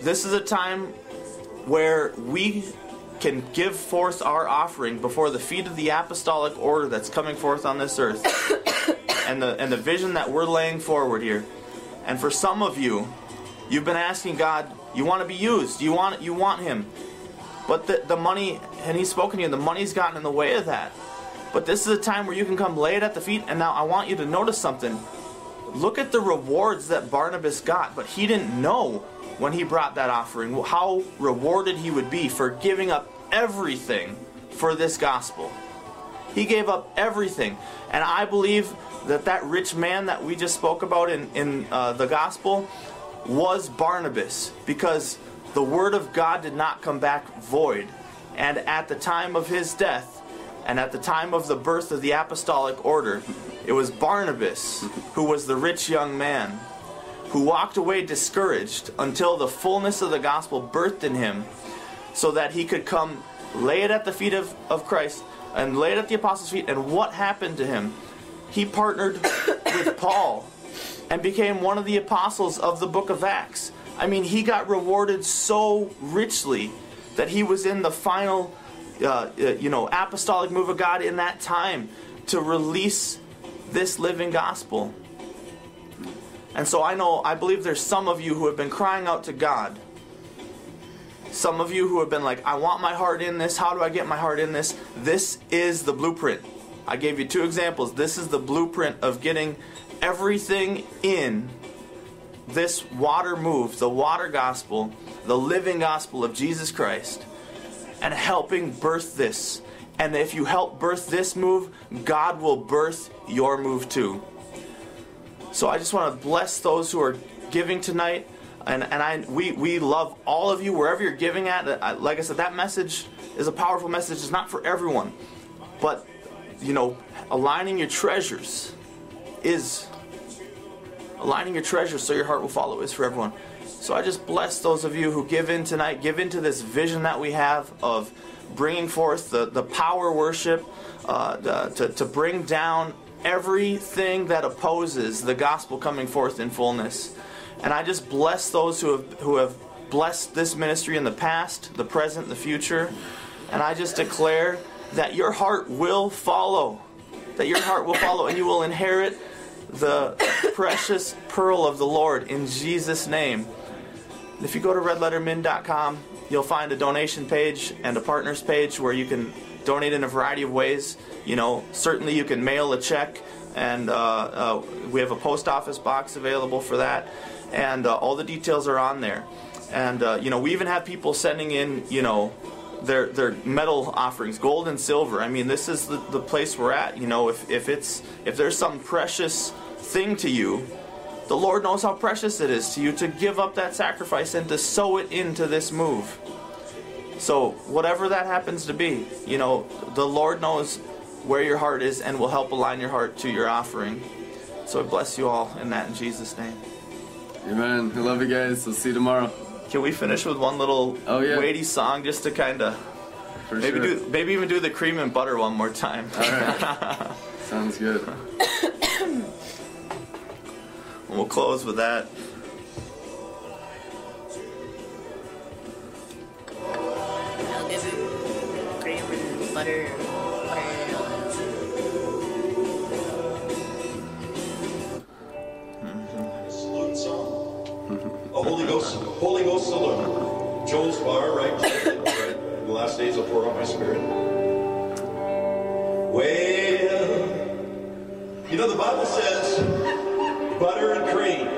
This is a time where we can give forth our offering before the feet of the apostolic order that's coming forth on this earth [COUGHS] and the and the vision that we're laying forward here. And for some of you, you've been asking God, you want to be used. You want you want him. But the, the money and he's spoken to you, the money's gotten in the way of that. But this is a time where you can come lay it at the feet and now I want you to notice something. Look at the rewards that Barnabas got, but he didn't know when he brought that offering how rewarded he would be for giving up everything for this gospel. He gave up everything. And I believe that that rich man that we just spoke about in, in uh, the gospel was Barnabas because the word of God did not come back void. And at the time of his death, and at the time of the birth of the apostolic order, it was Barnabas who was the rich young man who walked away discouraged until the fullness of the gospel birthed in him so that he could come lay it at the feet of, of Christ and lay it at the apostles' feet. And what happened to him? He partnered [COUGHS] with Paul and became one of the apostles of the book of Acts. I mean, he got rewarded so richly that he was in the final, uh, uh, you know, apostolic move of God in that time to release this living gospel. And so I know, I believe there's some of you who have been crying out to God. Some of you who have been like, I want my heart in this. How do I get my heart in this? This is the blueprint. I gave you two examples. This is the blueprint of getting everything in this water move, the water gospel, the living gospel of Jesus Christ, and helping birth this. And if you help birth this move, God will birth your move too. So I just want to bless those who are giving tonight. And, and I we, we love all of you wherever you're giving at. Like I said, that message is a powerful message. It's not for everyone. But, you know, aligning your treasures is aligning your treasures so your heart will follow is for everyone. So I just bless those of you who give in tonight, give into this vision that we have of bringing forth the, the power worship, uh, the, to, to bring down everything that opposes the gospel coming forth in fullness. And I just bless those who have, who have blessed this ministry in the past, the present, the future. And I just declare that your heart will follow. That your heart will follow and you will inherit the precious pearl of the Lord in Jesus' name. If you go to redlettermin.com, you'll find a donation page and a partners page where you can donate in a variety of ways. You know, certainly you can mail a check, and uh, uh, we have a post office box available for that, and uh, all the details are on there. And uh, you know, we even have people sending in, you know, their their metal offerings, gold and silver. I mean, this is the, the place we're at. You know, if if it's if there's some precious thing to you, the Lord knows how precious it is to you to give up that sacrifice and to sow it into this move. So, whatever that happens to be, you know, the Lord knows where your heart is and will help align your heart to your offering. So, I bless you all in that in Jesus' name. Amen. I love you guys. We'll see you tomorrow. Can we finish with one little Oh, yeah. weighty song just to kind of maybe sure. do maybe even do the cream and butter one more time? All right. [LAUGHS] Sounds good. [COUGHS] we'll close with that. I'll it cream and butter. Holy Ghost, Holy Ghost salute. Joel's bar, right? In the last days I'll pour out my spirit. Well, you know the Bible says butter and cream.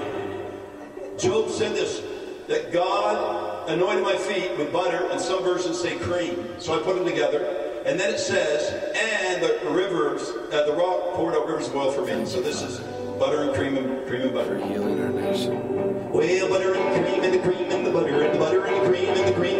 Job said this that God anointed my feet with butter, and some versions say cream. So I put them together. And then it says, and the rivers, uh, the rock poured out rivers of oil for me. So this is butter and cream and cream and butter. Healing our nation. Well, butter and the cream and the cream and the butter and the butter and the cream and the cream